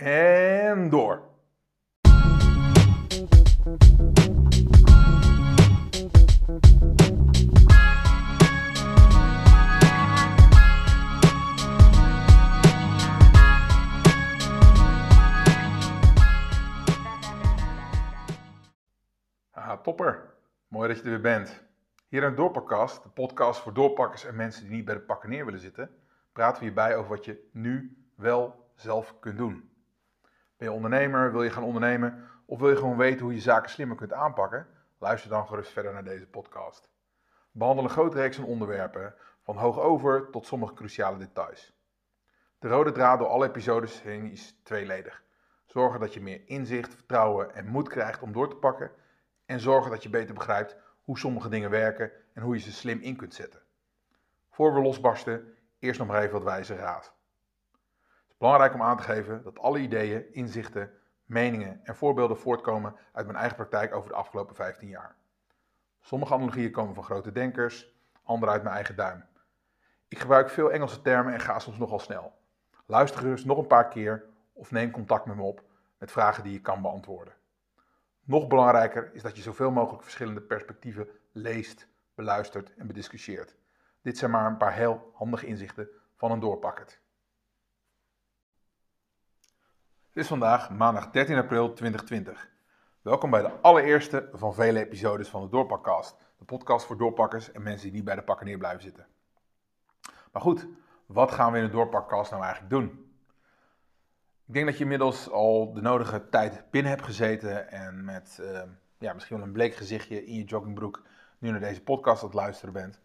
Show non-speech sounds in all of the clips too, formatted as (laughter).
En door. Ah, topper. Mooi dat je er weer bent. Hier in Doorpakkast, de podcast voor doorpakkers en mensen die niet bij de pakken neer willen zitten, praten we hierbij over wat je nu wel zelf kunt doen. Ben je ondernemer, wil je gaan ondernemen of wil je gewoon weten hoe je zaken slimmer kunt aanpakken? Luister dan gerust verder naar deze podcast. We behandelen een grote reeks van onderwerpen, van hoog over tot sommige cruciale details. De rode draad door alle episodes heen is tweeledig. Zorgen dat je meer inzicht, vertrouwen en moed krijgt om door te pakken en zorgen dat je beter begrijpt hoe sommige dingen werken en hoe je ze slim in kunt zetten. Voor we losbarsten, eerst nog maar even wat wijze raad. Belangrijk om aan te geven dat alle ideeën, inzichten, meningen en voorbeelden voortkomen uit mijn eigen praktijk over de afgelopen 15 jaar. Sommige analogieën komen van grote denkers, andere uit mijn eigen duim. Ik gebruik veel Engelse termen en ga soms nogal snel. Luister gerust nog een paar keer of neem contact met me op met vragen die je kan beantwoorden. Nog belangrijker is dat je zoveel mogelijk verschillende perspectieven leest, beluistert en bediscussieert. Dit zijn maar een paar heel handige inzichten van een doorpakkerd. Het is vandaag maandag 13 april 2020. Welkom bij de allereerste van vele episodes van de Doorpakcast. De podcast voor doorpakkers en mensen die niet bij de pakken neer blijven zitten. Maar goed, wat gaan we in de Doorpakcast nou eigenlijk doen? Ik denk dat je inmiddels al de nodige tijd binnen hebt gezeten en met uh, ja, misschien wel een bleek gezichtje in je joggingbroek nu naar deze podcast aan het luisteren bent.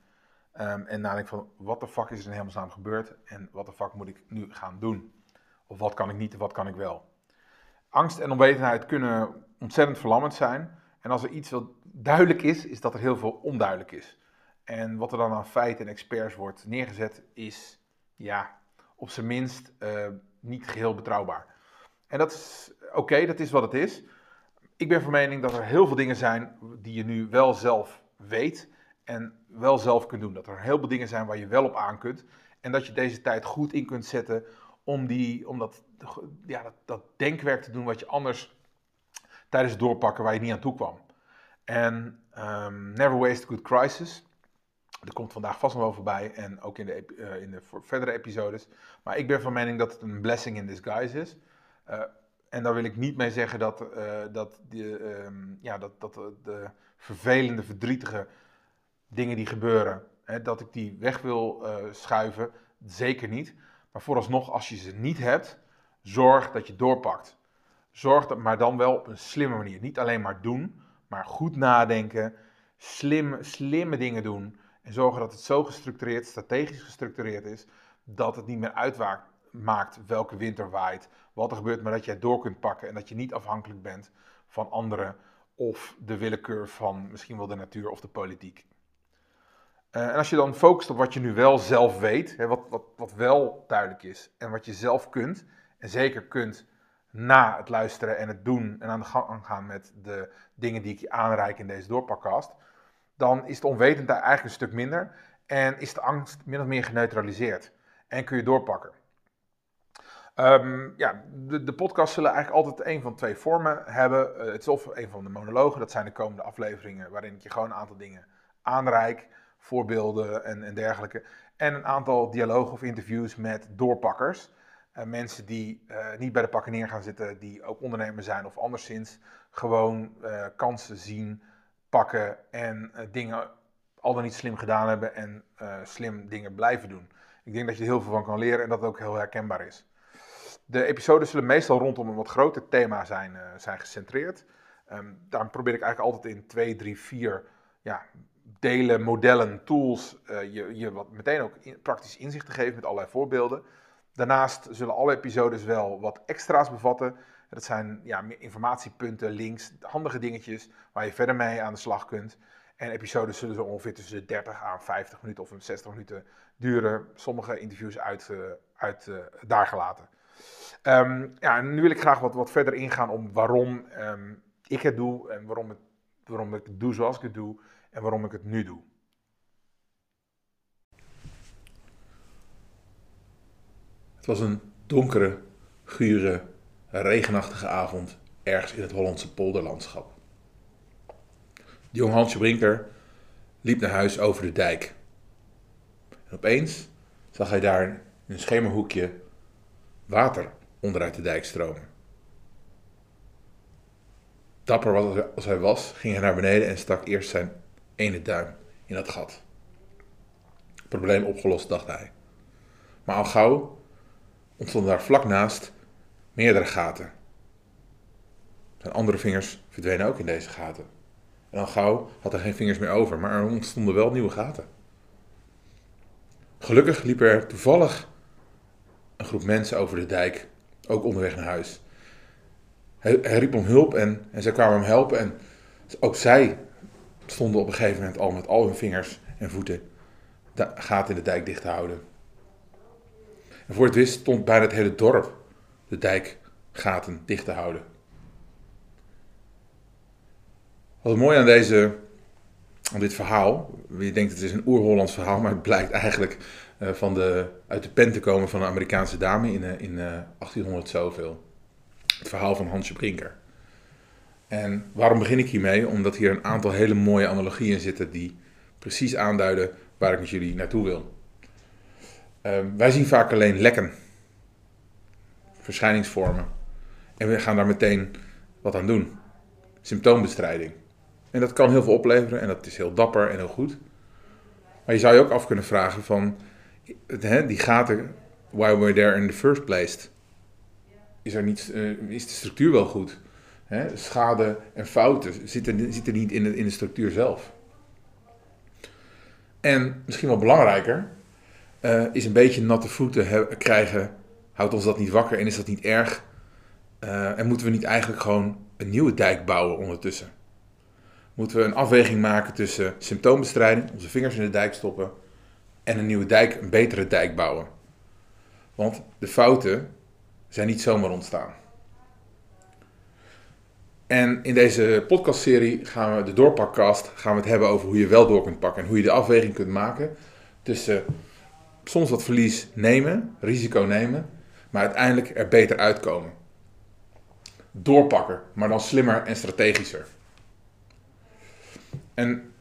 Um, en nadenkt van, wat de fuck is er in hemelsnaam gebeurd en wat de fuck moet ik nu gaan doen? Of wat kan ik niet en wat kan ik wel? Angst en onwetendheid kunnen ontzettend verlammend zijn. En als er iets wat duidelijk is, is dat er heel veel onduidelijk is. En wat er dan aan feiten en experts wordt neergezet, is ja, op zijn minst uh, niet geheel betrouwbaar. En dat is oké, dat is wat het is. Ik ben van mening dat er heel veel dingen zijn die je nu wel zelf weet en wel zelf kunt doen. Dat er heel veel dingen zijn waar je wel op aan kunt. En dat je deze tijd goed in kunt zetten om, die, dat, ja, dat, dat denkwerk te doen wat je anders tijdens het doorpakken waar je niet aan toe kwam. En um, Never Waste a Good Crisis. Er komt vandaag vast nog wel voorbij en ook in de, uh, in de verdere episodes. Maar ik ben van mening dat het een blessing in disguise is. Uh, en daar wil ik niet mee zeggen dat, uh, dat, um, ja, dat, dat de vervelende, verdrietige dingen die gebeuren, hè, dat ik die weg wil schuiven. Zeker niet. Maar vooralsnog, als je ze niet hebt, zorg dat je doorpakt. Zorg dat, maar dan wel op een slimme manier. Niet alleen maar doen, maar goed nadenken, slim, slimme dingen doen. En zorgen dat het zo gestructureerd, strategisch gestructureerd is, dat het niet meer uitmaakt welke wind er waait, wat er gebeurt, maar dat het door kunt pakken en dat je niet afhankelijk bent van anderen of de willekeur van misschien wel de natuur of de politiek. Uh, en als je dan focust op wat je nu wel zelf weet, hè, wat, wat, wat wel duidelijk is en wat je zelf kunt, en zeker kunt na het luisteren en het doen en aan de gang gaan met de dingen die ik je aanreik in deze doorpakkast, dan is de onwetendheid eigenlijk een stuk minder en is de angst min of meer geneutraliseerd. En kun je doorpakken. Um, ja, de, de podcasts zullen eigenlijk altijd een van twee vormen hebben. Uh, het is of een van de monologen, dat zijn de komende afleveringen waarin ik je gewoon een aantal dingen aanreik, voorbeelden en, en dergelijke. En een aantal dialogen of interviews met doorpakkers. Uh, mensen die uh, niet bij de pakken neer gaan zitten, die ook ondernemer zijn of anderszins gewoon kansen zien pakken en dingen al dan niet slim gedaan hebben en slim dingen blijven doen. Ik denk dat je er heel veel van kan leren en dat het ook heel herkenbaar is. De episodes zullen meestal rondom een wat groter thema zijn, zijn gecentreerd. Um, daar probeer ik eigenlijk altijd in twee, drie, vier ja, delen, modellen, tools je, je wat meteen ook praktisch inzicht te geven met allerlei voorbeelden. Daarnaast zullen alle episodes wel wat extra's bevatten. Dat zijn ja, informatiepunten, links, handige dingetjes waar je verder mee aan de slag kunt. En episodes zullen zo ongeveer tussen de 30 aan 50 minuten of 60 minuten duren. Sommige interviews uit, uh, uit uh, daar gelaten. Um, ja, en nu wil ik graag wat, wat verder ingaan om waarom um, ik het doe en waarom, het, waarom ik het doe zoals ik het doe en waarom ik het nu doe. Het was een donkere, gure regenachtige avond ergens in het Hollandse polderlandschap. De jong Hansje Brinker liep naar huis over de dijk. En opeens zag hij daar in een schemerhoekje water onderuit de dijk stromen. Dapper als hij was, ging hij naar beneden en stak eerst zijn ene duim in dat gat. Probleem opgelost, dacht hij. Maar al gauw ontstonden daar vlak naast meerdere gaten. Zijn andere vingers verdwenen ook in deze gaten. En al gauw had hij geen vingers meer over, maar er ontstonden wel nieuwe gaten. Gelukkig liep er toevallig een groep mensen over de dijk, ook onderweg naar huis. Hij, hij riep om hulp en, en zij kwamen hem helpen. En ook zij stonden op een gegeven moment al met al hun vingers en voeten de gaten in de dijk dicht te houden. En voor het wist stond bijna het hele dorp de dijkgaten dicht te houden. Wat mooi aan, deze, aan dit verhaal, je denkt het is een oer-Hollands verhaal, maar het blijkt eigenlijk uh, van de, uit de pen te komen van een Amerikaanse dame in, uh, in uh, 1800 zoveel. Het verhaal van Hansje Brinker. En waarom begin ik hiermee? Omdat hier een aantal hele mooie analogieën zitten die precies aanduiden waar ik met jullie naartoe wil. Ehm, wij zien vaak alleen lekken, verschijningsvormen. En we gaan daar meteen wat aan doen. Symptoombestrijding. En dat kan heel veel opleveren en dat is heel dapper en heel goed. Maar je zou je ook af kunnen vragen van, die gaten, why were there in the first place? Is, er niet, uh, is de structuur wel goed? Schade en fouten zitten, niet in de, in de structuur zelf. En misschien wel belangrijker, uh, is een beetje natte voeten krijgen, houdt ons dat niet wakker en is dat niet erg? Uh, en moeten we niet eigenlijk gewoon een nieuwe dijk bouwen ondertussen? Moeten we een afweging maken tussen symptoombestrijding, onze vingers in de dijk stoppen, en een nieuwe dijk, een betere dijk bouwen? Want de fouten zijn niet zomaar ontstaan. En in deze podcastserie gaan we, de doorpakkast, gaan we het hebben over hoe je wel door kunt pakken. En hoe je de afweging kunt maken tussen soms wat verlies nemen, risico nemen, maar uiteindelijk er beter uitkomen. Doorpakken, maar dan slimmer en strategischer. En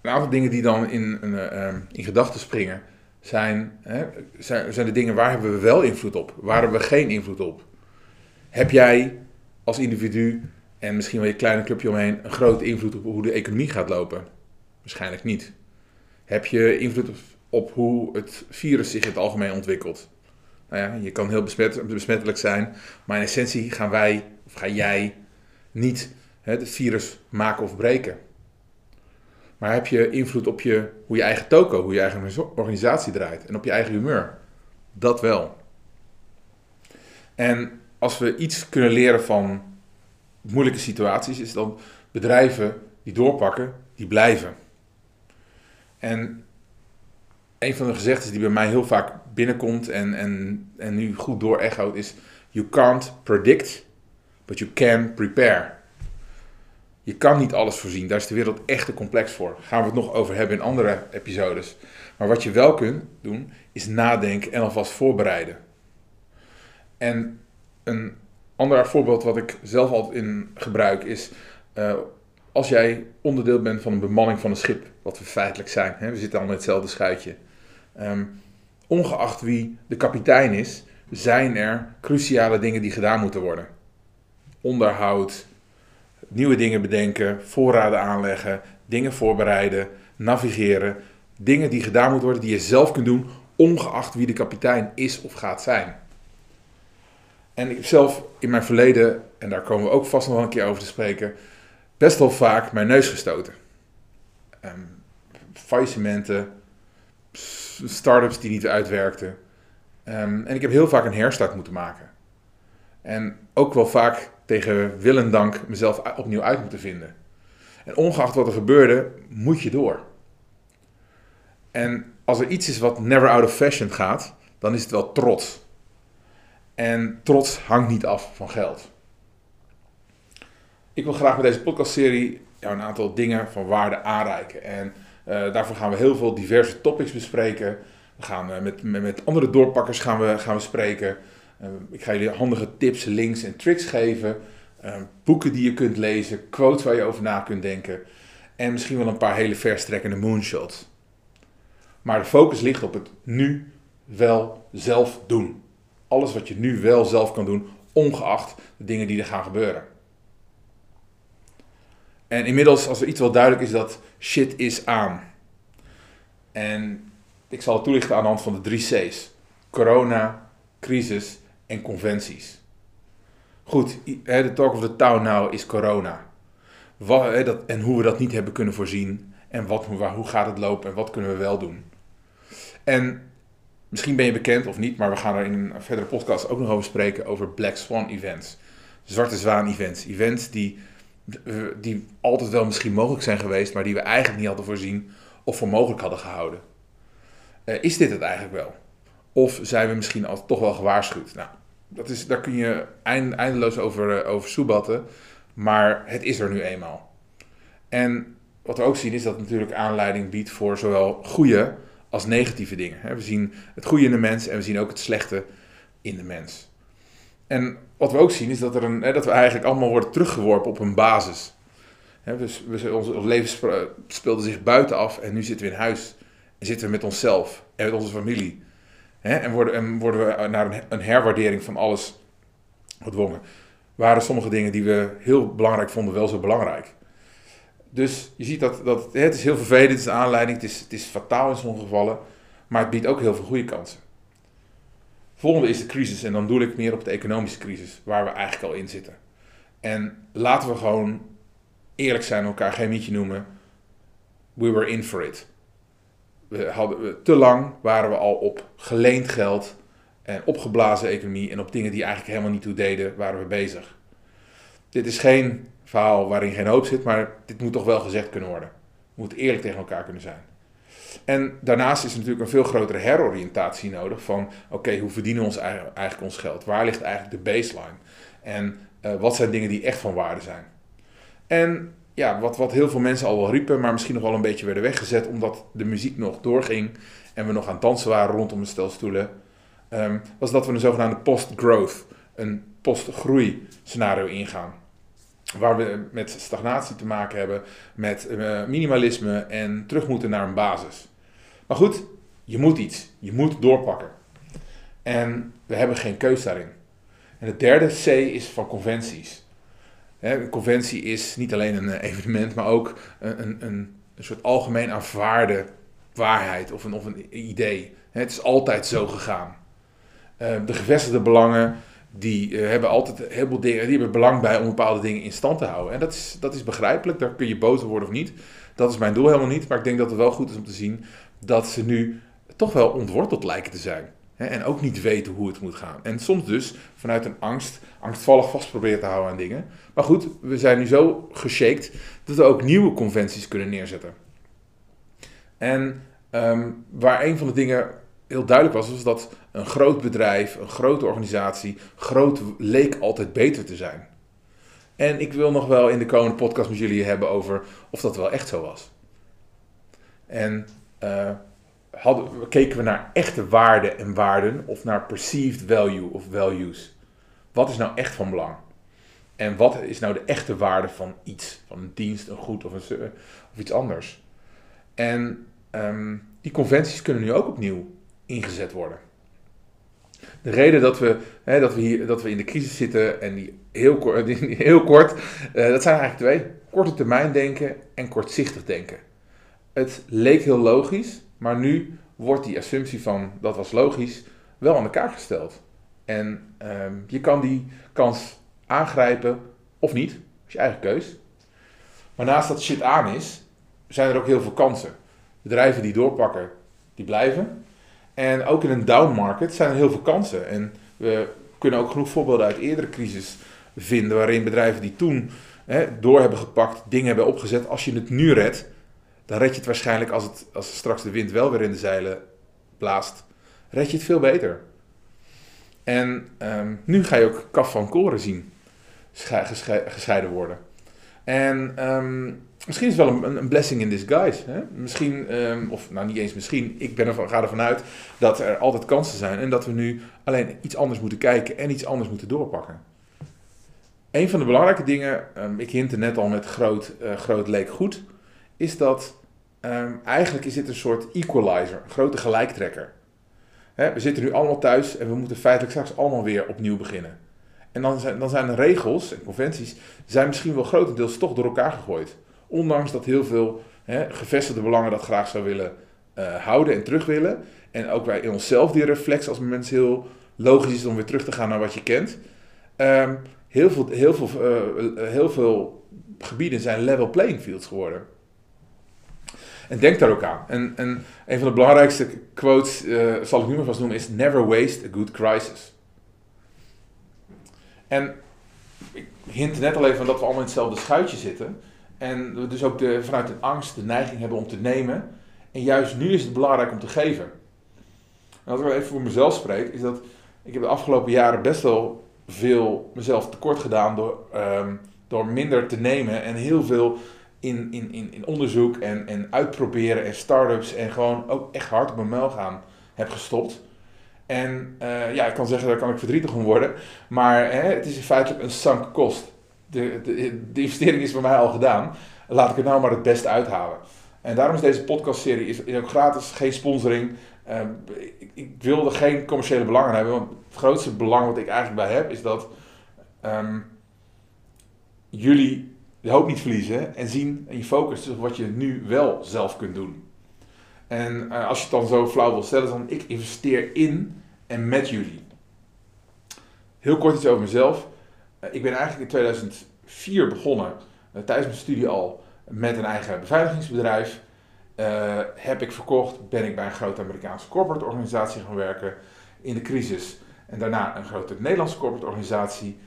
een aantal dingen die dan in, in, uh, in gedachten springen, zijn, hè, zijn, zijn de dingen waar hebben we wel invloed op, waar hebben we geen invloed op. Heb jij als individu en misschien wel je kleine clubje omheen een grote invloed op hoe de economie gaat lopen? Waarschijnlijk niet. Heb je invloed op, hoe het virus zich in het algemeen ontwikkelt? Nou ja, je kan heel besmettelijk zijn, maar in essentie gaan wij, of ga jij, niet het virus maken of breken. Maar heb je invloed op je, hoe je eigen toko, hoe je eigen organisatie draait en op je eigen humeur? Dat wel. En als we iets kunnen leren van moeilijke situaties, is dan bedrijven die doorpakken, die blijven. En een van de gezegdes die bij mij heel vaak binnenkomt en, en, en nu goed door is: You can't predict, but you can prepare. Je kan niet alles voorzien, daar is de wereld echt te complex voor. Daar gaan we het nog over hebben in andere episodes. Maar wat je wel kunt doen, is nadenken en alvast voorbereiden. En een ander voorbeeld wat ik zelf altijd in gebruik is. Uh, als jij onderdeel bent van een bemanning van een schip, wat we feitelijk zijn, hè, we zitten allemaal in hetzelfde schuitje. Um, ongeacht wie de kapitein is, zijn er cruciale dingen die gedaan moeten worden. Onderhoud, nieuwe dingen bedenken, voorraden aanleggen, dingen voorbereiden, navigeren. Dingen die gedaan moeten worden, die je zelf kunt doen, ongeacht wie de kapitein is of gaat zijn. En ik heb zelf in mijn verleden, en daar komen we ook vast nog wel een keer over te spreken, best wel vaak mijn neus gestoten. Um, faillissementen, start-ups die niet uitwerkten. Um, en ik heb heel vaak een herstart moeten maken. En ook wel vaak tegen wil en dank mezelf opnieuw uit moeten vinden. En ongeacht wat er gebeurde, moet je door. En als er iets is wat never out of fashion gaat, dan is het wel trots. En trots hangt niet af van geld. Ik wil graag met deze podcastserie jou een aantal dingen van waarde aanreiken. En uh, daarvoor gaan we heel veel diverse topics bespreken. We gaan uh, met, met, met, andere doorpakkers gaan we, gaan we spreken. ik ga jullie handige tips, links en tricks geven. boeken die je kunt lezen, quotes waar je over na kunt denken. En misschien wel een paar hele verstrekkende moonshots. Maar de focus ligt op het nu wel zelf doen. Alles wat je nu wel zelf kan doen, ongeacht de dingen die er gaan gebeuren. En inmiddels, als er iets wel duidelijk is, dat shit is aan. En ik zal het toelichten aan de hand van de drie C's. Corona, crisis en conventies. Goed, de talk of the town now is corona. Dat, en hoe we dat niet hebben kunnen voorzien. En wat, hoe gaat het lopen en wat kunnen we wel doen. En misschien ben je bekend of niet, maar we gaan er in een verdere podcast ook nog over spreken over Black Swan events. Zwarte zwaan events. Events die, eh, die altijd wel misschien mogelijk zijn geweest, maar die we eigenlijk niet hadden voorzien of voor mogelijk hadden gehouden. Uh, is dit het eigenlijk wel? Of zijn we misschien al toch wel gewaarschuwd? Nou, dat is, daar kun je eindeloos over, uh, over soebatten, maar het is er nu eenmaal. En wat we ook zien is dat het natuurlijk aanleiding biedt voor zowel goede als negatieve dingen. We zien het goede in de mens en we zien ook het slechte in de mens. En wat we ook zien is dat, er een, dat we eigenlijk allemaal worden teruggeworpen op een basis. Dus ons, ons leven speelde zich buiten af en nu zitten we in huis. En zitten we met onszelf en met onze familie. En worden, en worden we naar een, herwaardering van alles gedwongen. Waren sommige dingen die we heel belangrijk vonden wel zo belangrijk? Dus je ziet dat, dat het is heel vervelend, het is een aanleiding, het is, het is fataal in sommige gevallen, maar het biedt ook heel veel goede kansen. Volgende is de crisis en dan doe ik meer op de economische crisis, waar we eigenlijk al in zitten. En laten we gewoon eerlijk zijn, elkaar geen mietje noemen. We were in for it. We hadden, te lang waren we al op geleend geld en opgeblazen economie en op dingen die eigenlijk helemaal niet toe deden, waren we bezig. Dit is geen verhaal waarin geen hoop zit, maar dit moet toch wel gezegd kunnen worden. We moeten eerlijk tegen elkaar kunnen zijn. En daarnaast is natuurlijk een veel grotere heroriëntatie nodig van, oké, hoe verdienen we ons eigenlijk, ons geld? Waar ligt eigenlijk de baseline? En uh, wat zijn dingen die echt van waarde zijn? En ja, wat, wat heel veel mensen al wel riepen, maar misschien nog wel een beetje werden weggezet, omdat de muziek nog doorging en we nog aan het dansen waren rondom de stelstoelen, um, was dat we een zogenaamde post-growth, een post-groei scenario ingaan waar we met stagnatie te maken hebben, met uh, minimalisme en terug moeten naar een basis. Maar goed, je moet iets. Je moet doorpakken. En we hebben geen keus daarin. En het derde C is van conventies. een conventie is niet alleen een eh, evenement, maar ook een, een, een soort algemeen aanvaarde waarheid of een, of een idee. het is altijd zo gegaan. Uh, de gevestigde belangen die uh, hebben altijd heel veel dingen, die hebben belang bij om bepaalde dingen in stand te houden. En dat is, dat is begrijpelijk, daar kun je boos worden of niet. Dat is mijn doel helemaal niet, maar ik denk dat het wel goed is om te zien dat ze nu toch wel ontworteld lijken te zijn. Hè, en ook niet weten hoe het moet gaan. En soms dus vanuit een angst, angstvallig vast proberen te houden aan dingen. Maar goed, we zijn nu zo geshaked dat we ook nieuwe conventies kunnen neerzetten. En um, waar een van de dingen heel duidelijk was, was dat een groot bedrijf, een grote organisatie, groot leek altijd beter te zijn. En ik wil nog wel in de komende podcast met jullie hebben over of dat wel echt zo was. En uh, hadden, keken we naar echte waarden en waarden of naar perceived value of values. Wat is nou echt van belang? En wat is nou de echte waarde van iets? Van een dienst, een goed of, een, of iets anders? En um, die conventies kunnen nu ook opnieuw ingezet worden. De reden dat we, hè, dat we, hier, dat we in de crisis zitten en die heel, kort, (laughs) die heel kort, uh, dat zijn eigenlijk twee. Korte termijn denken en kortzichtig denken. Het leek heel logisch, maar nu wordt die assumptie van dat was logisch wel aan elkaar gesteld. En uh, je kan die kans aangrijpen of niet, dat is je eigen keus. Maar naast dat shit aan is, zijn er ook heel veel kansen. Bedrijven die doorpakken, die blijven. En ook in een down market zijn er heel veel kansen. En we kunnen ook genoeg voorbeelden uit eerdere crisis vinden waarin bedrijven die toen hè, door hebben gepakt, dingen hebben opgezet. Als je het nu redt, dan red je het waarschijnlijk als, het, als straks de wind wel weer in de zeilen blaast, red je het veel beter. En um, nu ga je ook kaf van koren zien gescheiden worden. En um, misschien is het wel een, een blessing in disguise. Hè? Misschien, ehm, of nou niet eens misschien, ik ben ervan, ga ervan uit dat er altijd kansen zijn en dat we nu alleen iets anders moeten kijken en iets anders moeten doorpakken. Een van de belangrijke dingen, um, ik hintte net al met groot, uh, groot leek goed, is dat um, eigenlijk is dit een soort equalizer, een grote gelijktrekker. Hè, we zitten nu allemaal thuis en we moeten feitelijk straks allemaal weer opnieuw beginnen. En dan zijn, dan zijn de regels en conventies zijn misschien wel grotendeels toch door elkaar gegooid. Ondanks dat heel veel hè, gevestigde belangen dat graag zou willen uh, houden en terug willen. En ook wij in onszelf die reflex als mensen heel logisch is om weer terug te gaan naar wat je kent. Um, heel, veel, heel, veel, uh, heel veel gebieden zijn level playing fields geworden. En denk daar ook aan. En, en een van de belangrijkste quotes, uh, zal ik nu maar vast noemen, is: Never waste a good crisis. En ik hint net al even dat we allemaal in hetzelfde schuitje zitten. En we dus ook de, vanuit de angst de neiging hebben om te nemen. En juist nu is het belangrijk om te geven. En als ik even voor mezelf spreek, is dat ik heb de afgelopen jaren best wel veel mezelf tekort gedaan door, um, door minder te nemen en heel veel in, in, in, onderzoek en, en uitproberen en start-ups en gewoon ook echt hard op mijn muil gaan heb gestopt. En uh, ja, ik kan zeggen, daar kan ik verdrietig om worden. Maar hè, het is in feite een sunk kost. De, de, de, investering is voor mij al gedaan. Laat ik er nou maar het beste uithalen. En daarom is deze podcastserie is, is ook gratis, geen sponsoring. Uh, ik, ik wil er geen commerciële belangen hebben. Want het grootste belang wat ik eigenlijk bij heb, is dat um, jullie de hoop niet verliezen en zien en je focus op wat je nu wel zelf kunt doen. En uh, als je het dan zo flauw wil stellen, dan ik investeer in en met jullie. Heel kort iets over mezelf. Uh, ik ben eigenlijk in 2004 begonnen, uh, tijdens mijn studie al, met een eigen beveiligingsbedrijf. heb ik verkocht, ben ik bij een grote Amerikaanse corporate organisatie gaan werken in de crisis. En daarna een grote Nederlandse corporate organisatie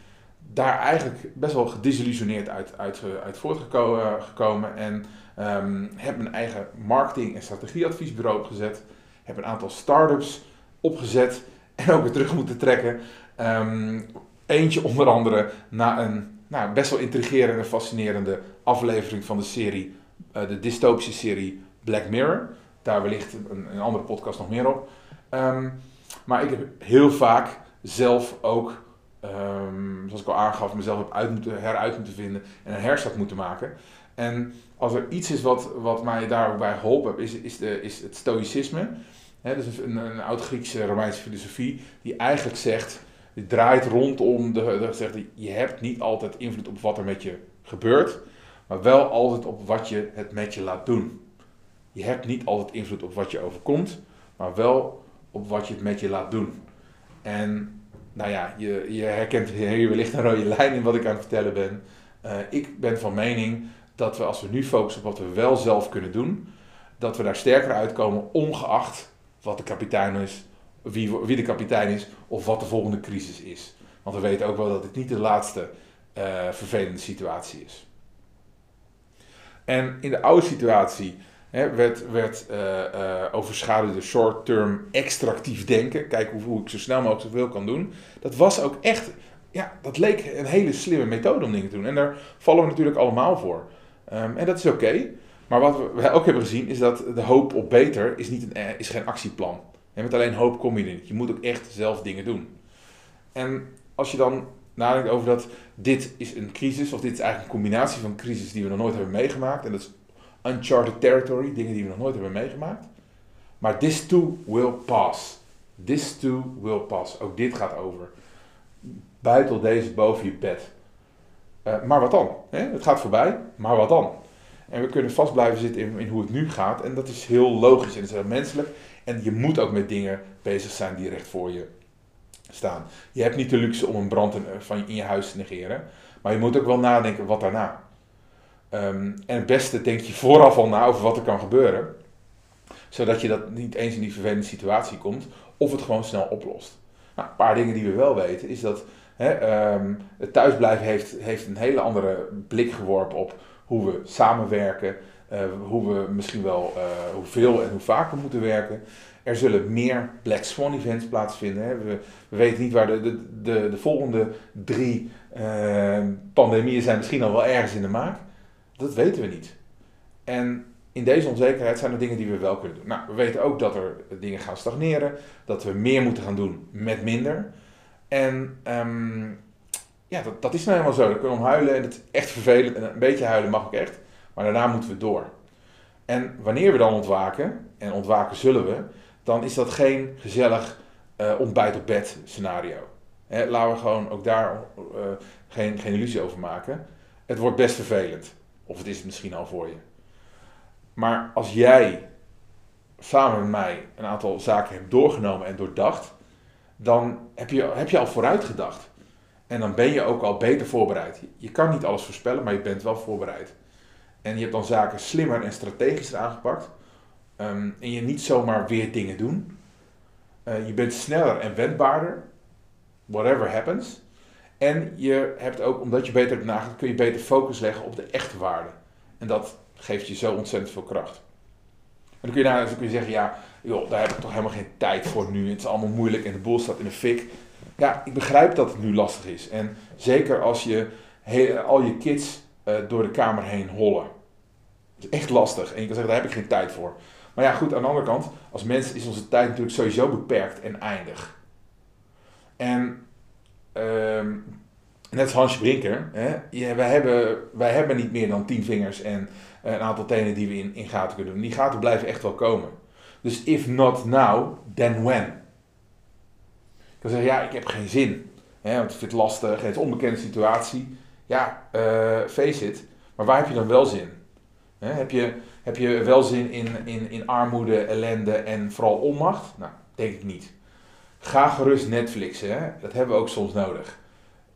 daar eigenlijk best wel gedesillusioneerd uit, uit, uit voortgekomen. En um, heb mijn eigen marketing- en strategieadviesbureau opgezet. Heb een aantal start-ups opgezet en ook weer terug moeten trekken. Um, eentje (laughs) onder andere na een nou, best wel intrigerende en fascinerende aflevering van de serie, uh, de dystopische serie Black Mirror. Daar wellicht een, andere podcast nog meer op. Um, maar ik heb heel vaak zelf ook um, zoals ik al aangaf, mezelf heb uit moeten, heruit moeten vinden en een herstart moeten maken. En als er iets is wat, wat mij daarbij geholpen heeft, is, is, de, is het stoïcisme. He, dat is een, een oud-Griekse Romeinse filosofie die eigenlijk zegt, die draait rondom, de, de, zegt, je hebt niet altijd invloed op wat er met je gebeurt, maar wel altijd op wat je het met je laat doen. Je hebt niet altijd invloed op wat je overkomt, maar wel op wat je het met je laat doen. En nou ja, je, je herkent (laughs) hier wellicht een rode lijn in wat ik aan het vertellen ben. Uh, ik ben van mening dat we als we nu focussen op wat we wel zelf kunnen doen, dat we daar sterker uitkomen, ongeacht wat de kapitein is, wie, wie de kapitein is of wat de volgende crisis is. Want we weten ook wel dat dit niet de laatste uh, vervelende situatie is. En in de oude situatie hè, werd, werd uh, overschaduwde short-term extractief denken. Kijken hoe, hoe, ik zo snel mogelijk zoveel kan doen. Dat was ook echt, ja, dat leek een hele slimme methode om dingen te doen. En daar vallen we natuurlijk allemaal voor. Um, en dat is oké. Maar wat we ook hebben gezien is dat de hoop op beter is, niet een, eh, is geen actieplan. En met alleen hoop kom je niet. Je moet ook echt zelf dingen doen. En als je dan nadenkt over dat dit is een crisis, of dit is eigenlijk een combinatie van crisis die we nog nooit hebben meegemaakt. En dat is uncharted territory, dingen die we nog nooit hebben meegemaakt. Maar this too will pass. This too will pass. Ook dit gaat over. Buitel deze boven je bed. Uh, maar wat dan? Hè? Het gaat voorbij, maar wat dan? En we kunnen vast blijven zitten in, in, hoe het nu gaat. En dat is heel logisch en dat is heel menselijk. En je moet ook met dingen bezig zijn die recht voor je staan. Je hebt niet de luxe om een brand in, van, in je huis te negeren. Maar je moet ook wel nadenken wat daarna. Um, en het beste denk je vooraf al na over wat er kan gebeuren. Zodat je dat niet eens in die vervelende situatie komt. Of het gewoon snel oplost. Nou, een paar dingen die we wel weten is dat hè, um, het thuisblijven heeft, heeft een hele andere blik geworpen op hoe we samenwerken. Uh, hoe we misschien wel uh, hoeveel en hoe vaak we moeten werken. Er zullen meer Black Swan events plaatsvinden. We, we, weten niet waar de, de, de, de volgende drie uh, pandemieën zijn misschien al wel ergens in de maak. Dat weten we niet. En in deze onzekerheid zijn er dingen die we wel kunnen doen. Nou, we weten ook dat er dingen gaan stagneren, dat we meer moeten gaan doen met minder. En ehm, ja, dat, dat is nou helemaal zo. Dan kunnen we om huilen en het is echt vervelend. En een beetje huilen mag ook echt. Maar daarna moeten we door. En wanneer we dan ontwaken, en ontwaken zullen we, dan is dat geen gezellig uh, ontbijt op bed scenario. Hè, laten we gewoon ook daar uh, geen, geen illusie over maken. Het wordt best vervelend. Of het is het misschien al voor je. Maar als jij samen met mij een aantal zaken hebt doorgenomen en doordacht, dan heb je, heb je al vooruit gedacht. En dan ben je ook al beter voorbereid. Je kan niet alles voorspellen, maar je bent wel voorbereid. En je hebt dan zaken slimmer en strategischer aangepakt. Ehm, en je niet zomaar weer dingen doen. Uh, je bent sneller en wendbaarder. Whatever happens. En je hebt ook, omdat je beter hebt nagedacht, kun je beter focus leggen op de echte waarde. En dat geeft je zo ontzettend veel kracht. En dan kun je, kun je zeggen, ja, joh, daar heb ik toch helemaal geen tijd voor nu. Het is allemaal moeilijk en de boel staat in de fik. Ja, ik begrijp dat het nu lastig is. En zeker als je al je kids uh, door de kamer heen hollen. Is echt lastig. En je kan zeggen, daar heb ik geen tijd voor. Maar ja, goed, aan de andere kant, als mens is onze tijd natuurlijk sowieso beperkt en eindig. En uh, net als Hansje Brinker, hè, wij, hebben, wij hebben niet meer dan tien vingers en een aantal tenen die we in, in gaten kunnen doen. Die gaten blijven echt wel komen. Dus if not now, then when? Ik kan zeggen, ja, ik heb geen zin. Hè, want het lastig, het is een onbekende situatie. Ja, uh, face it. Maar waar heb je dan wel zin? Heb, je, heb je wel zin in, in, in armoede, ellende en vooral onmacht? Nou, denk ik niet. Ga gerust Netflixen, hè? dat hebben we ook soms nodig.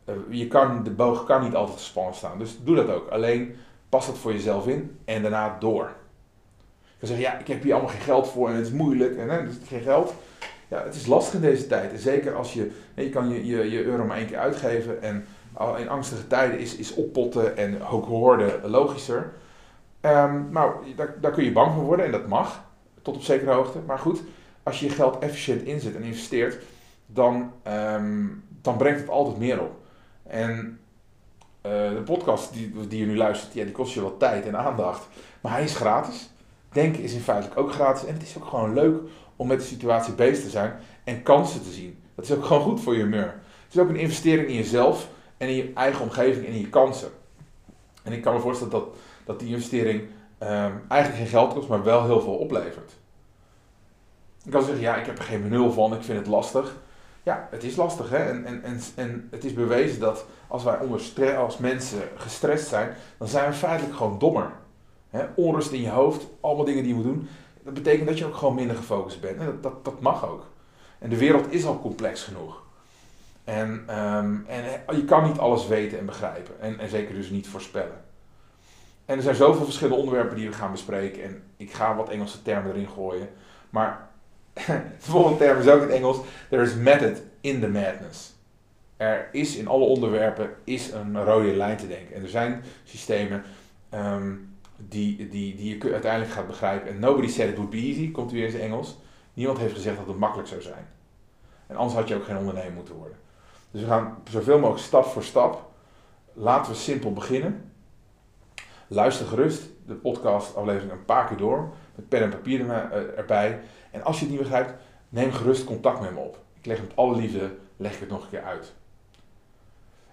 Uh, je kan, de boog kan niet altijd gespannen staan, dus doe dat ook. Alleen pas dat voor jezelf in en daarna door. Je kan zeggen, ja, ik heb hier allemaal geen geld voor en het is moeilijk en hè, dus geen geld. Ja, het is lastig in deze tijd. En zeker als je, je kan je, je, je euro maar één keer uitgeven en in angstige tijden is, is oppotten en ook hoorden logischer. Um, nou, daar, daar kun je bang van worden en dat mag, tot op zekere hoogte. Maar goed, als je je geld efficiënt inzet en investeert, dan, um, dan brengt het altijd meer op. En uh, de podcast die, die je nu luistert, die kost je wat tijd en aandacht. Maar hij is gratis. Denken is in feite ook gratis. En het is ook gewoon leuk om met de situatie bezig te zijn en kansen te zien. Dat is ook (laughs) gewoon goed voor je humeur. Het is ook een investering in jezelf en in je eigen omgeving en in je kansen. En ik kan me voorstellen dat die investering um, eigenlijk geen geld kost, maar wel heel veel oplevert. Ik kan zeggen, ja, ik heb er geen benul van, ik vind het lastig. Ja, het is lastig hè. En, en, en, en het is bewezen dat als wij onder als mensen gestrest zijn, dan zijn we feitelijk gewoon dommer. Hè? Onrust in je hoofd, allemaal dingen die je moet doen. Dat betekent dat je ook gewoon minder gefocust bent. En dat, dat, dat mag ook. En de wereld is al complex genoeg. En, um, en je kan niet alles weten en begrijpen. En, en zeker dus niet voorspellen. En er zijn zoveel verschillende onderwerpen die we gaan bespreken. En ik ga wat Engelse termen erin gooien. Maar (laughs) de volgende term is ook in het Engels. There is method in the madness. Er is in alle onderwerpen is een rode lijn te denken. En er zijn systemen um, die, die, die je uiteindelijk gaat begrijpen. En nobody said it would be easy, komt weer in het Engels. Niemand heeft gezegd dat het makkelijk zou zijn. En anders had je ook geen ondernemer moeten worden. Dus we gaan zoveel mogelijk stap voor stap. Laten we simpel beginnen. Luister gerust de podcast aflevering een paar keer door. Met pen en papier eh, erbij. En als je het niet begrijpt, neem gerust contact met me op. Ik leg met alle liefde leg ik het nog een keer uit.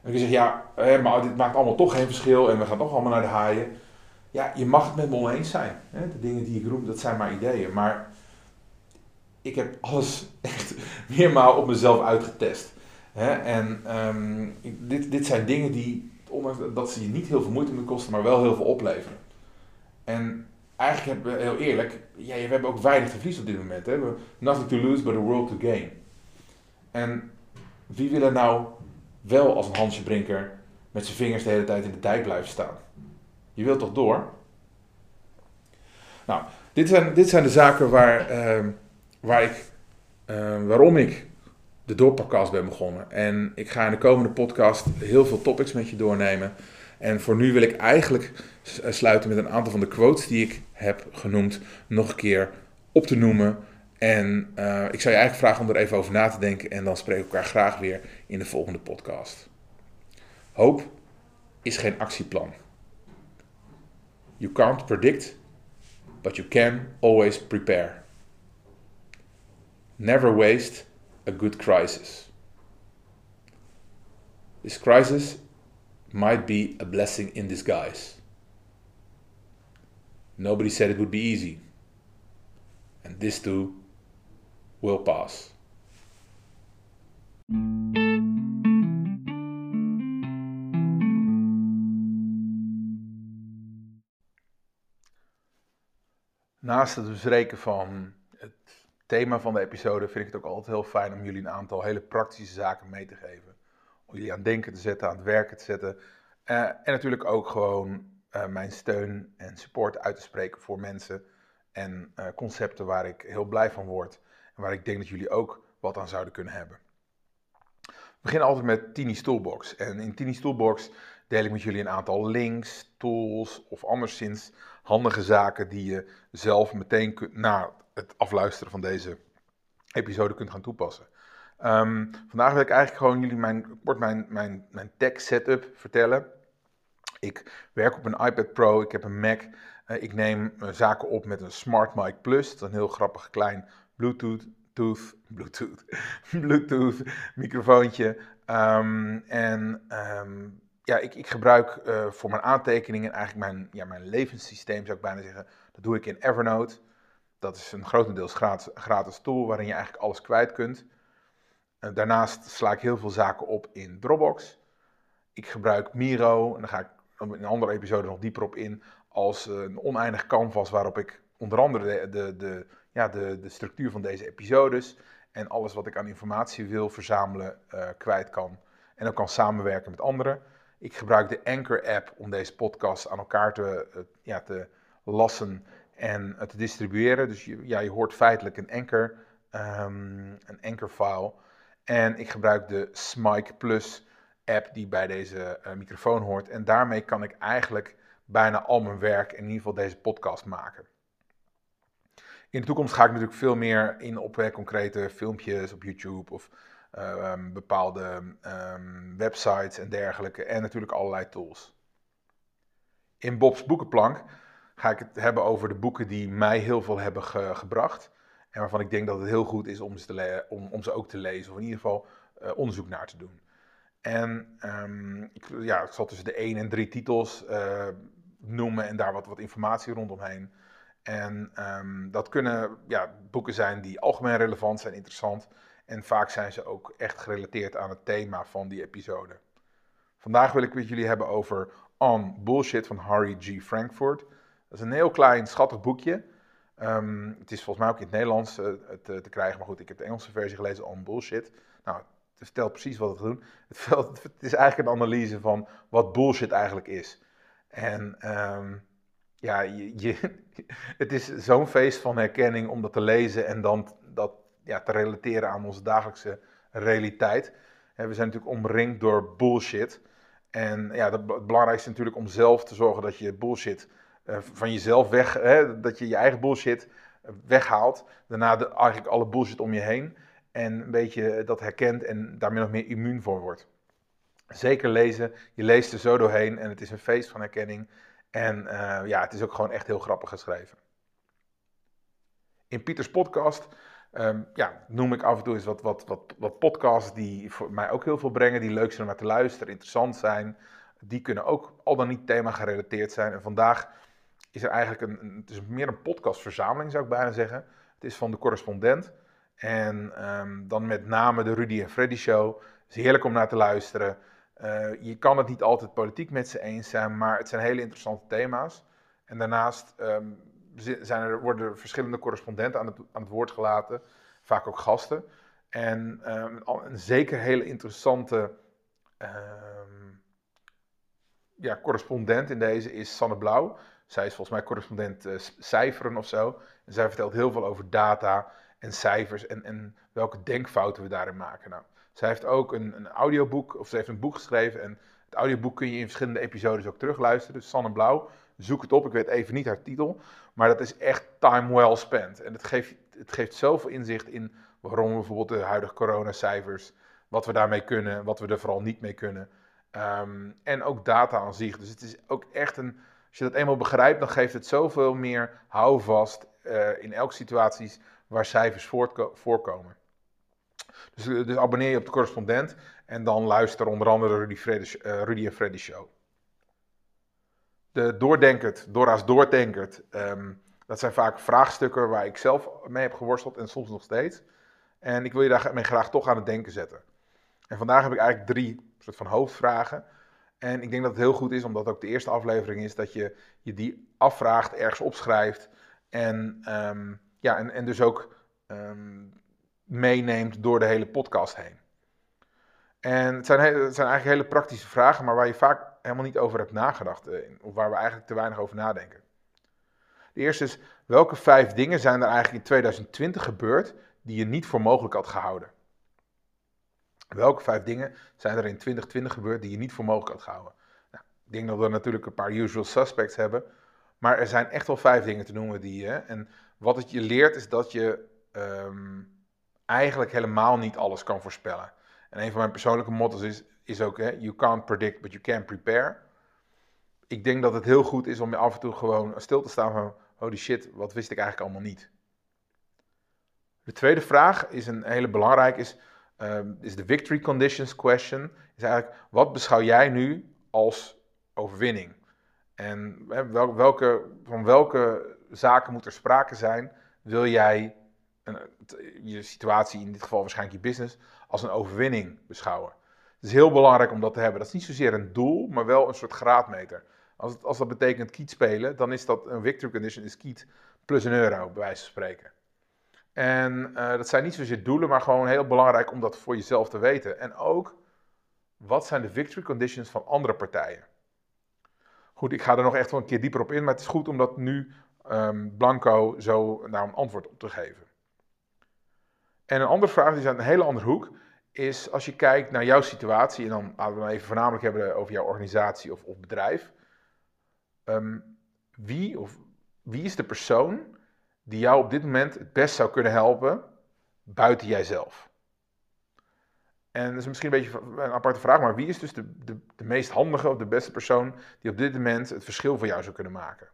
En je zegt, ja, maar dit maakt allemaal toch geen verschil en we gaan toch allemaal naar de haaien. Ja, je mag het met me oneens zijn. De dingen die ik roep, dat zijn maar ideeën. Maar ik heb alles (laughs) echt meermaal op mezelf uitgetest. En um, dit, dit zijn dingen die, ondanks dat ze je niet heel veel moeite moeten kosten, maar wel heel veel opleveren. En eigenlijk hebben we, heel eerlijk, ja, we hebben ook weinig te verliezen op dit moment. Hè? We nothing to lose, but a world to gain. En wie wil er nou wel als een Hansje Brinker met zijn vingers de hele tijd in de dijk blijven staan? Je wilt toch door? Nou, dit zijn, dit zijn de zaken waar, uh, waar ik, uh, waarom ik de doorpakkast ben begonnen. En ik ga in de komende podcast heel veel topics met je doornemen. En voor nu wil ik eigenlijk eh, sluiten met een aantal van de quotes die ik heb genoemd nog een keer op te noemen. En uh, ik zou je eigenlijk vragen om er even over na te denken. En dan spreken we elkaar graag weer in de volgende podcast. Hoop is geen actieplan. You can't predict but you can always prepare. Never waste a good crisis. This crisis might be a blessing in disguise. Nobody said it would be easy. And this too will pass. Naast het bespreken van thema van de episode vind ik het ook altijd heel fijn om jullie een aantal hele praktische zaken mee te geven. Om jullie aan denken te zetten, aan het werken te zetten. Uh, en natuurlijk ook gewoon uh, mijn steun en support uit te spreken voor mensen en uh, concepten waar ik heel blij van word. En waar ik denk dat jullie ook wat aan zouden kunnen hebben. We beginnen altijd met Tini's Toolbox. En in Tini's Toolbox deel ik met jullie een aantal links, tools of anderszins handige zaken die je zelf meteen kunt, na het afluisteren van deze episode kunt gaan toepassen. Um, vandaag wil ik eigenlijk gewoon jullie mijn, kort mijn, mijn, mijn tech setup vertellen. Ik werk op een iPad Pro, ik heb een Mac. Uh, ik neem uh, zaken op met een Smart Mic Plus. Dat is een heel grappig klein Bluetooth, tooth, Bluetooth, (laughs) Bluetooth microfoontje. Um, en um, ja, ik, ik gebruik uh, voor mijn aantekeningen eigenlijk mijn, ja, mijn levenssysteem, zou ik bijna zeggen. Dat doe ik in Evernote. Dat is een grotendeels gratis, gratis tool waarin je eigenlijk alles kwijt kunt. Uh, daarnaast sla ik heel veel zaken op in Dropbox. Ik gebruik Miro, en daar ga ik in een andere episode nog dieper op in, als uh, een oneindig canvas waarop ik onder andere de, de, de, ja, de, de structuur van deze episodes en alles wat ik aan informatie wil verzamelen kwijt kan. En ook kan samenwerken met anderen. Ik gebruik de Anchor-app om deze podcast aan elkaar te, uh, ja, te lassen en uh, te distribueren. Dus je, hoort feitelijk een Anchor, um, een Anchor-file. En ik gebruik de Smike Plus app die bij deze uh, microfoon hoort. En daarmee kan ik eigenlijk bijna al mijn werk, in ieder geval deze podcast, maken. In de toekomst ga ik natuurlijk veel meer in op concrete filmpjes op YouTube of uh, um, bepaalde um, websites en dergelijke. En natuurlijk allerlei tools. In Bob's Boekenplank ga ik het hebben over de boeken die mij heel veel hebben ge gebracht. En waarvan ik denk dat het heel goed is om ze, te om, om ze ook te lezen. Of in ieder geval uh, onderzoek naar te doen. En um, ik, ja, ik zal tussen de 1 en 3 titels uh, noemen en daar wat, wat informatie rondomheen. En um, dat kunnen ja, boeken zijn die algemeen relevant zijn, interessant. En vaak zijn ze ook echt gerelateerd aan het thema van die episode. Vandaag wil ik met jullie hebben over On Bullshit van Harry G. Frankfurt. Dat is een heel klein, schattig boekje. Um, het is volgens mij ook in het Nederlands uh, te, krijgen, maar goed, ik heb de Engelse versie gelezen, On Bullshit. Nou, het vertelt precies wat (laughs) het doet. Het, het is eigenlijk een analyse van wat bullshit eigenlijk is. En um, ja, je, (laughs) het is zo'n feest van herkenning om dat te lezen en dan dat ja, te relateren aan onze dagelijkse realiteit. we zijn natuurlijk omringd door bullshit. En ja, het belangrijkste is natuurlijk om zelf te zorgen dat je bullshit uh, van jezelf weg, hè, dat je je eigen bullshit weghaalt. Daarna de, eigenlijk alle bullshit om je heen. En een beetje dat herkent en daar min of meer immuun voor wordt. Zeker lezen. Je leest er zo doorheen en het is een feest van herkenning. En uh, ja, het is ook gewoon echt heel grappig geschreven. In Pieters podcast Um, ja, noem ik af en toe eens wat, wat, wat, wat podcasts die voor mij ook heel veel brengen, die leuk zijn om naar te luisteren, interessant zijn. Die kunnen ook al dan niet thema gerelateerd zijn. En vandaag is er eigenlijk een, het is meer een podcastverzameling zou ik bijna zeggen. Het is van de correspondent. En um, dan met name de Rudy en Freddy Show. Het is heerlijk om naar te luisteren. Uh, je kan het niet altijd politiek met ze eens zijn, maar het zijn hele interessante thema's. En daarnaast um, zijn er, worden er verschillende correspondenten aan het, aan het woord gelaten, vaak ook gasten. En um, een zeker hele interessante um, ja, correspondent in deze is Sanne Blauw. Zij is volgens mij correspondent uh, cijferen of zo. En zij vertelt heel veel over data en cijfers en, en welke denkfouten we daarin maken. Nou, zij heeft ook een, een audioboek, of ze heeft een boek geschreven. En het audioboek kun je in verschillende episodes ook terugluisteren. Dus Sanne Blauw, zoek het op. Ik weet even niet haar titel. Maar dat is echt time well spent. En het geeft, het geeft zoveel inzicht in waarom we bijvoorbeeld de huidige coronacijfers, wat we daarmee kunnen, wat we er vooral niet mee kunnen. Um, en ook data aan zich. Dus het is ook echt een, als Als je dat eenmaal begrijpt, dan geeft het zoveel meer houvast uh, in elke situatie waar cijfers voorkomen. Dus, dus, abonneer je op de correspondent en dan luister onder andere Rudy, uh, Rudy en Freddy Show. De Doordenkert, Dora's Doordenkert, um, dat zijn vaak vraagstukken waar ik zelf mee heb geworsteld en soms nog steeds. En ik wil je daarmee graag toch aan het denken zetten. En vandaag heb ik eigenlijk drie soort van hoofdvragen. En ik denk dat het heel goed is, omdat ook de eerste aflevering is, dat je je die afvraagt, ergens opschrijft. En, um, ja, en, en dus ook um, meeneemt door de hele podcast heen. En het zijn, zijn eigenlijk hele praktische vragen, maar waar je vaak helemaal niet over hebt nagedacht. Eh, of waar we eigenlijk te weinig over nadenken. De eerste is, welke vijf dingen zijn er eigenlijk in 2020 gebeurd die je niet voor mogelijk had gehouden? Welke vijf dingen zijn er in 2020 gebeurd die je niet voor mogelijk had gehouden? Nou, ik denk dat we natuurlijk een paar usual suspects hebben. Maar er zijn echt wel vijf dingen te noemen die je. En wat het je leert is dat je um, eigenlijk helemaal niet alles kan voorspellen. En een van mijn persoonlijke motto's is, is ook: hè, You can't predict, but you can prepare. Ik denk dat het heel goed is om je af en toe gewoon stil te staan van: Holy shit, wat wist ik eigenlijk allemaal niet? De tweede vraag is een hele belangrijke. Is, Ehm, is de victory conditions question. Is eigenlijk, wat beschouw jij nu als overwinning? En welke, van welke zaken moet er sprake zijn? Wil jij je situatie, in dit geval waarschijnlijk je business, als een overwinning beschouwen? Het is heel belangrijk om dat te hebben. Dat is niet zozeer een doel, maar wel een soort graadmeter. Als, als dat betekent kiet spelen, dan is dat een victory condition is kiet plus een euro, bij wijze van spreken. En uh, dat zijn niet zozeer doelen, maar gewoon heel belangrijk om dat voor jezelf te weten. En ook, wat zijn de victory conditions van andere partijen? Goed, ik ga er nog echt wel een keer dieper op in, maar het is goed om dat nu um, blanco zo naar een antwoord op te geven. En een andere vraag, die is uit een hele andere hoek, is als je kijkt naar jouw situatie, en dan laten we het even voornamelijk hebben over jouw organisatie of, of bedrijf. Um, wie, of, wie is de persoon die jou op dit moment het best zou kunnen helpen buiten jijzelf? En dat is misschien een beetje een aparte vraag, maar wie is dus de, de, de meest handige of de beste persoon die op dit moment het verschil voor jou zou kunnen maken?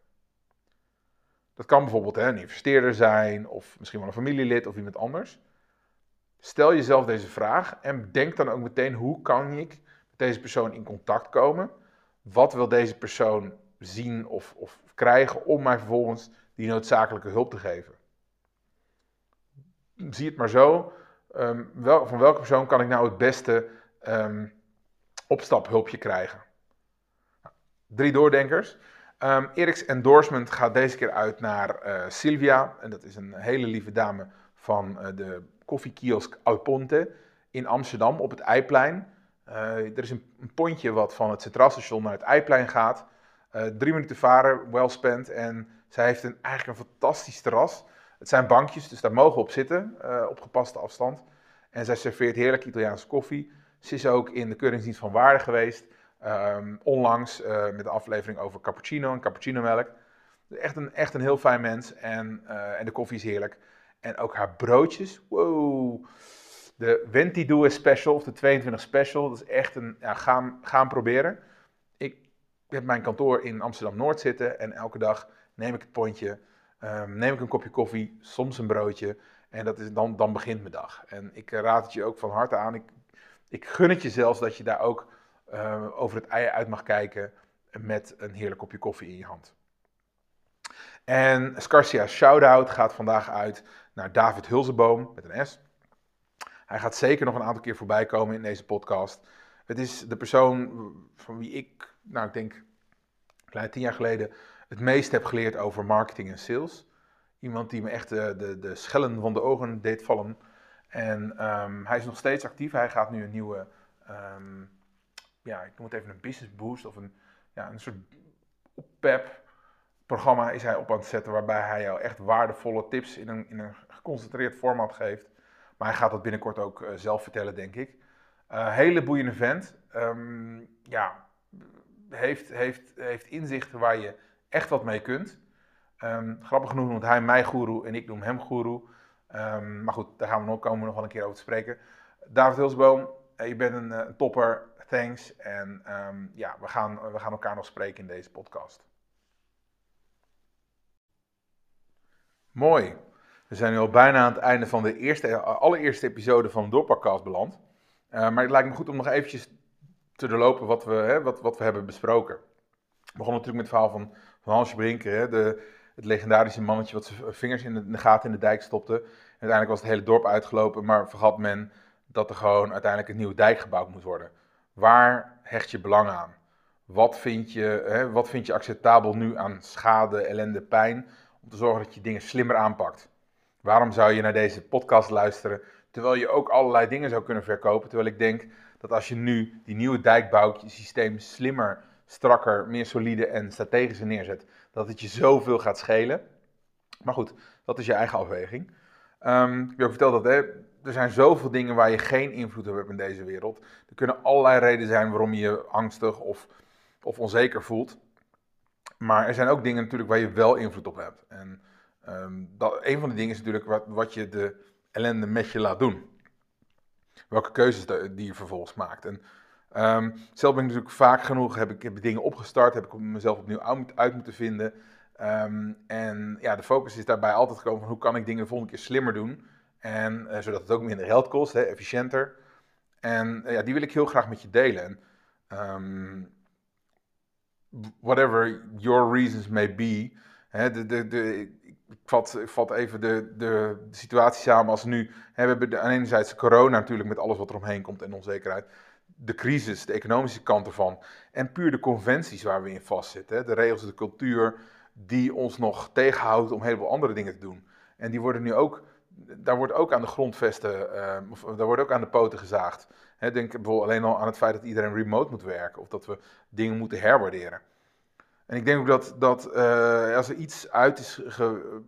Dat kan bijvoorbeeld een investeerder zijn, of misschien wel een familielid of iemand anders. Stel jezelf deze vraag en denk dan ook meteen hoe kan ik met deze persoon in contact komen? Wat wil deze persoon zien of, of krijgen om mij vervolgens die noodzakelijke hulp te geven. Zie het maar zo. Um, wel, van welke persoon kan ik nou het beste um, opstaphulpje krijgen? Drie doordenkers. Um, Eric's endorsement gaat deze keer uit naar uh, Sylvia. En dat is een hele lieve dame van uh, de koffiekiosk Alponte in Amsterdam op het Eiplein. Uh, er is een, een, pontje wat van het Centraal Station naar het Eiplein gaat. drie minuten varen, well spent. En zij heeft een, eigenlijk een fantastisch terras. Het zijn bankjes, dus daar mogen op zitten, uh, op gepaste afstand. En zij serveert heerlijke Italiaanse koffie. Ze is ook in de keuringsdienst van waarde geweest. Um, onlangs met de aflevering over cappuccino en cappuccino melk. Echt een, echt een heel fijn mens en, en de koffie is heerlijk. En ook haar broodjes, wow. De 22 special of de 22 special, dat is echt een, ja, ga, ga hem proberen. Ik heb mijn kantoor in Amsterdam-Noord zitten en elke dag neem ik het pontje, um, neem ik een kopje koffie, soms een broodje. En dat is, dan, dan begint mijn dag. En ik raad het je ook van harte aan. Ik, ik gun het je zelfs dat je daar ook uh, over het ei uit mag kijken met een heerlijk kopje koffie in je hand. En Scarcia's shout-out gaat vandaag uit naar David Hulzeboom met een S. Hij gaat zeker nog een aantal keer voorbij komen in deze podcast. Het is de persoon van wie ik, nou ik denk, klein tien jaar geleden het meest heb geleerd over marketing en sales. Iemand die me echt de, de, de schellen van de ogen deed vallen. En um, hij is nog steeds actief. Hij gaat nu een nieuwe, um, ja, ik noem het even een business boost of een, ja, een soort pep programma is hij op aan het zetten. Waarbij hij jou echt waardevolle tips in een, in een geconcentreerd format geeft. Maar hij gaat dat binnenkort ook uh, zelf vertellen, denk ik. Uh, hele boeiende vent. Um, ja, heeft, heeft, heeft inzichten waar je echt wat mee kunt. Um, grappig genoeg noemt hij mij guru en ik noem hem guru. Um, maar goed, daar gaan we nog, komen we nog wel een keer over te spreken. David Hilsboom, eh, je bent een, eh, een topper. Thanks. En ja, we gaan, we gaan elkaar nog spreken in deze podcast. Mooi. We zijn nu al bijna aan het einde van de eerste, allereerste episode van Doorpakcast beland. Uh, maar het lijkt me goed om nog eventjes te doorlopen wat we, hè, wat, wat we hebben besproken. We begonnen natuurlijk met het verhaal van, van Hansje Brinker, hè, de, het legendarische mannetje wat zijn vingers in de, in de gaten in de dijk stopte. En uiteindelijk was het hele dorp uitgelopen, maar vergat men dat er gewoon uiteindelijk een nieuwe dijk gebouwd moet worden. Waar hecht je belang aan? Wat vind je, hè, wat vind je acceptabel nu aan schade, ellende, pijn? Om te zorgen dat je dingen slimmer aanpakt. Waarom zou je naar deze podcast luisteren terwijl je ook allerlei dingen zou kunnen verkopen? Terwijl ik denk dat als je nu die nieuwe dijk bouwt, je systeem slimmer, strakker, meer solide en strategischer neerzet, dat het je zoveel gaat schelen. Maar goed, dat is je eigen afweging. Um, ik heb je verteld dat er zijn zoveel dingen waar je geen invloed op hebt in deze wereld. Er kunnen allerlei redenen zijn waarom je je angstig of, of onzeker voelt. Maar er zijn ook dingen natuurlijk waar je wel invloed op hebt. En um, dat, een van die dingen is natuurlijk wat, wat je de ellende met je laat doen. Welke keuzes die je vervolgens maakt. En um, zelf ben ik natuurlijk vaak genoeg, heb ik, dingen opgestart, heb ik mezelf opnieuw uit, moeten vinden. Um, en ja, de focus is daarbij altijd gekomen van hoe kan ik dingen de volgende keer slimmer doen. En uh, zodat het ook minder geld kost, hè, efficiënter. En uh, ja, die wil ik heel graag met je delen. En, whatever your reasons may be. Hè, de, de, de, ik, vat, ik vat even de, de, situatie samen als nu. Hè, we hebben de, aan de ene zijde corona natuurlijk met alles wat er omheen komt en onzekerheid. De crisis, de economische kant ervan. En puur de conventies waar we in vastzitten. Hè, de regels, de cultuur die ons nog tegenhoudt om heel veel andere dingen te doen. En die worden nu ook, daar wordt ook aan de grondvesten, uh, daar wordt ook aan de poten gezaagd. He, denk bijvoorbeeld alleen al aan het feit dat iedereen remote moet werken of dat we dingen moeten herwaarderen. En ik denk ook dat, dat uh, als er iets uit is ge,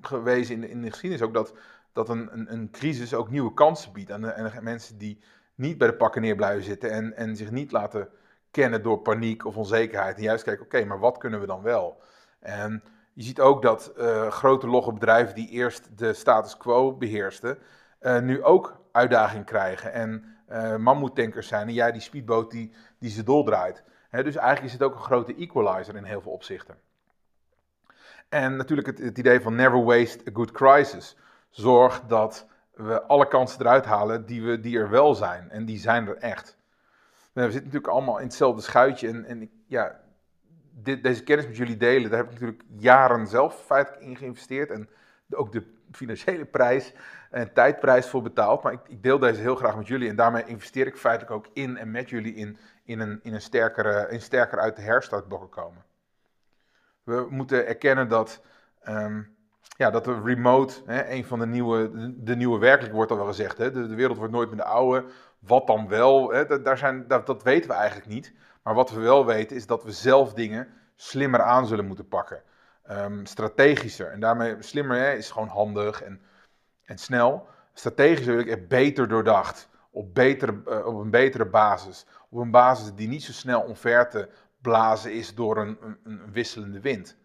gewezen in de, in de geschiedenis, ook dat, dat een, een, een crisis ook nieuwe kansen biedt aan de, aan mensen die niet bij de pakken neer blijven zitten en, en zich niet laten kennen door paniek of onzekerheid. En juist kijken, oké, maar wat kunnen we dan wel? En je ziet ook dat uh, grote logge bedrijven die eerst de status quo beheersten, nu ook uitdaging krijgen en uh, mammoetankers zijn. En jij die speedboot die, die ze doldraait. He, dus eigenlijk is het ook een grote equalizer in heel veel opzichten. En natuurlijk het, het, idee van never waste a good crisis. Zorg dat we alle kansen eruit halen die, we, die er wel zijn. En die zijn er echt. We zitten natuurlijk allemaal in hetzelfde schuitje. En, en ja, dit, deze kennis met jullie delen, daar heb ik natuurlijk jaren zelf feitelijk in geïnvesteerd. En ook de financiële prijs en tijdprijs voor betaald. Maar ik, ik, deel deze heel graag met jullie. En daarmee investeer ik feitelijk ook in en met jullie in, in, een, in, een, sterkere, in sterker uit de herstartblokken komen. We moeten erkennen dat, um, ja, dat de remote hè, een van de nieuwe, de, nieuwe werkelijk wordt al wel gezegd. Hè? De, wereld wordt nooit meer de oude. Wat dan wel? Hè? Daar zijn, dat, dat weten we eigenlijk niet. Maar wat we wel weten is dat we zelf dingen slimmer aan zullen moeten pakken. Um, strategischer. En daarmee slimmer hè, is gewoon handig en, en snel. Strategischer wil ik er beter doordacht. Op, betere, uh, op een betere basis. Op een basis die niet zo snel omver te blazen is door een, een, een, wisselende wind.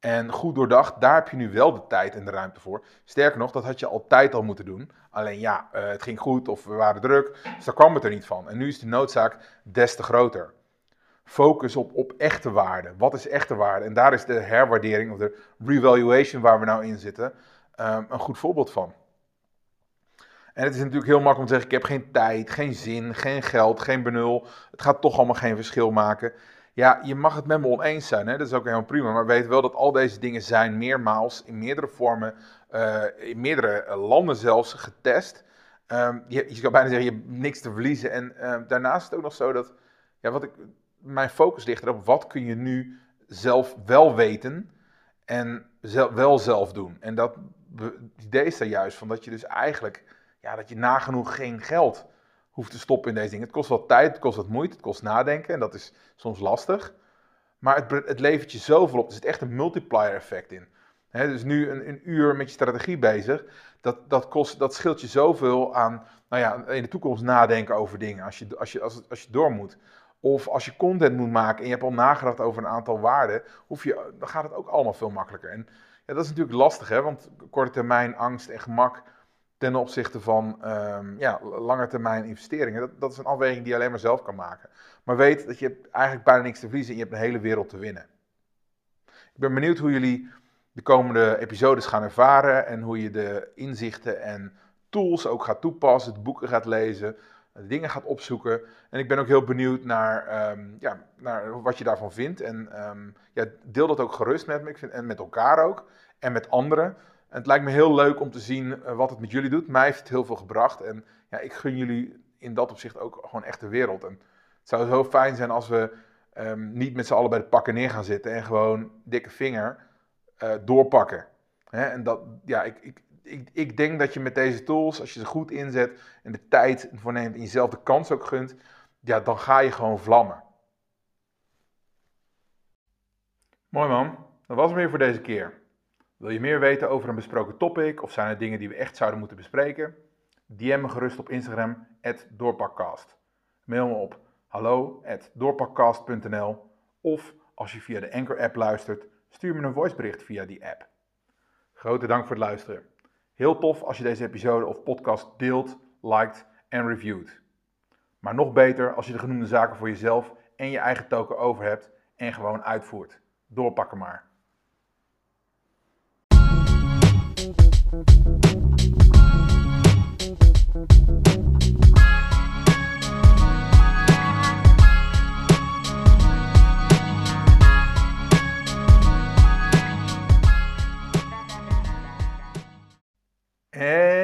En goed doordacht, daar heb je nu wel de tijd en de ruimte voor. Sterker nog, dat had je altijd al moeten doen. Alleen ja, uh, het ging goed of we waren druk, dus daar kwam het er niet van. En nu is de noodzaak des te groter focus op, op echte waarde. Wat is echte waarde? En daar is de herwaardering of de revaluation waar we nou in zitten um, een goed voorbeeld van. En het is natuurlijk heel makkelijk om te zeggen: ik heb geen tijd, geen zin, geen geld, geen benul. Het gaat toch allemaal geen verschil maken. Ja, je mag het met me oneens zijn, hè? dat is ook helemaal prima. Maar weet wel dat al deze dingen zijn meermaals in meerdere vormen, uh, in meerdere landen zelfs, getest. Um, je, je kan bijna zeggen, je hebt niks te verliezen. En uh, daarnaast is het ook nog zo dat, ja, wat ik mijn focus ligt erop, wat kun je nu zelf wel weten en wel zelf doen. En dat idee is er juist van dat je dus eigenlijk, ja, dat je nagenoeg geen geld hoeft te stoppen in deze dingen. Het kost wat tijd, het kost wat moeite, het kost nadenken en dat is soms lastig. Maar het, het levert je zoveel op, er zit echt een multiplier effect in. dus nu een, een, uur met je strategie bezig, dat, dat, kost, dat scheelt je zoveel aan nou ja, in de toekomst nadenken over dingen als je, als je, als, als je door moet. Of als je content moet maken en je hebt al nagedacht over een aantal waarden, hoef je, dan gaat het ook allemaal veel makkelijker. En ja, dat is natuurlijk lastig, hè, want korte termijn angst en gemak ten opzichte van um, ja, lange termijn investeringen, dat, dat is een afweging die je alleen maar zelf kan maken. Maar weet dat je eigenlijk bijna niks te verliezen en je hebt een hele wereld te winnen. Ik ben benieuwd hoe jullie de komende episodes gaan ervaren en hoe je de inzichten en tools ook gaat toepassen, de boeken gaat lezen, dingen gaat opzoeken. En ik ben ook heel benieuwd naar, ehm, ja, naar wat je daarvan vindt. En ehm, ja, deel dat ook gerust met me ik vind, en met elkaar ook en met anderen. En het lijkt me heel leuk om te zien eh, wat het met jullie doet. Mij heeft het heel veel gebracht en ja, ik gun jullie in dat opzicht ook gewoon echt de wereld. En het zou zo fijn zijn als we ehm, niet met z'n allen bij de pakken neer gaan zitten en gewoon dikke vinger uh, doorpakken. En dat, ja, ik, ik, ik, ik denk dat je met deze tools, als je ze goed inzet en de tijd voor neemt en jezelf de kans ook gunt, ja, dan ga je gewoon vlammen. Mooi man, dat was het weer voor deze keer. Wil je meer weten over een besproken topic of zijn er dingen die we echt zouden moeten bespreken? DM me gerust op Instagram, doorpakcast. Mail me op hallo@doorpakcast.nl of als je via de Anchor app luistert, stuur me een voicebericht via die app. Grote dank voor het luisteren. Heel tof als je deze episode of podcast deelt, liked en reviewt. Maar nog beter als je de genoemde zaken voor jezelf en je eigen token over hebt en gewoon uitvoert. Doorpakken maar. Hey.